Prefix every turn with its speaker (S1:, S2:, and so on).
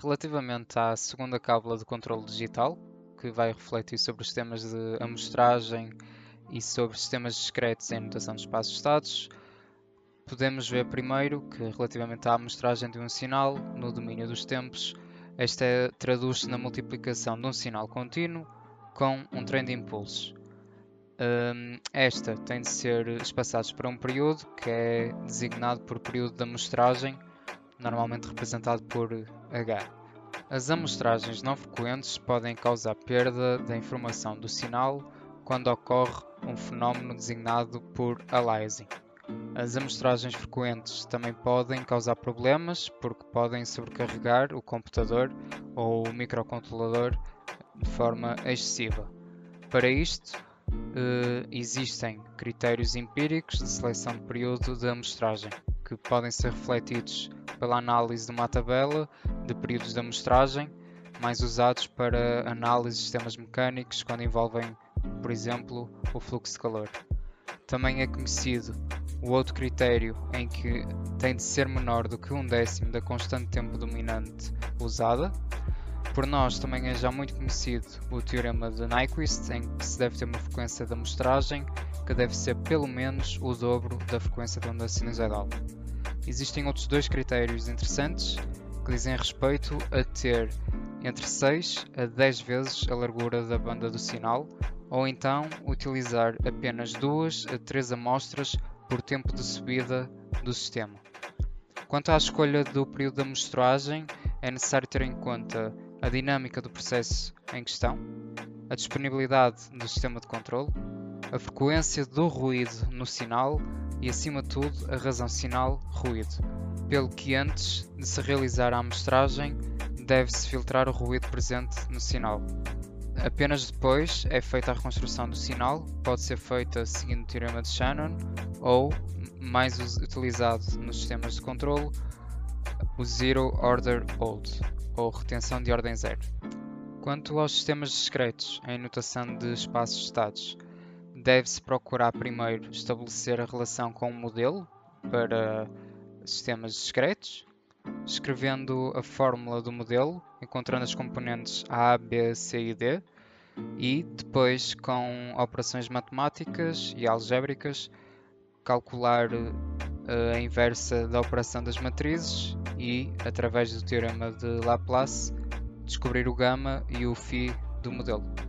S1: Relativamente à segunda cábula de controle digital, que vai refletir sobre os sistemas de amostragem e sobre sistemas discretos em notação de espaços estados, podemos ver primeiro que, relativamente à amostragem de um sinal no domínio dos tempos, esta é, traduz-se na multiplicação de um sinal contínuo com um trem de impulsos. Um, esta tem de ser espaçados para um período que é designado por período de amostragem, normalmente representado por H. As amostragens não frequentes podem causar perda da informação do sinal quando ocorre um fenómeno designado por aliasing. As amostragens frequentes também podem causar problemas porque podem sobrecarregar o computador ou o microcontrolador de forma excessiva. Para isto, uh, existem critérios empíricos de seleção de período de amostragem, que podem ser refletidos pela análise de uma tabela de períodos de amostragem, mais usados para análise de sistemas mecânicos quando envolvem, por exemplo, o fluxo de calor. Também é conhecido o outro critério em que tem de ser menor do que um décimo da constante tempo dominante usada, por nós também é já muito conhecido o teorema de Nyquist, em que se deve ter uma frequência de amostragem que deve ser pelo menos o dobro da frequência da onda sinusoidal. Existem outros dois critérios interessantes que dizem respeito a ter entre 6 a 10 vezes a largura da banda do sinal, ou então utilizar apenas 2 a 3 amostras por tempo de subida do sistema. Quanto à escolha do período de amostragem, é necessário ter em conta a dinâmica do processo em questão, a disponibilidade do sistema de controle, a frequência do ruído no sinal e, acima de tudo, a razão sinal-ruído, pelo que antes de se realizar a amostragem deve-se filtrar o ruído presente no sinal. Apenas depois é feita a reconstrução do sinal, pode ser feita seguindo o teorema de Shannon ou, mais utilizado nos sistemas de controle, o Zero Order Hold ou retenção de ordem zero. Quanto aos sistemas discretos em notação de espaços estados, deve-se procurar primeiro estabelecer a relação com o modelo para sistemas discretos, escrevendo a fórmula do modelo, encontrando as componentes A, B, C e D, e depois com operações matemáticas e algébricas calcular eh, a inversa da operação das matrizes e, através do teorema de Laplace, descobrir o gama e o φ do modelo.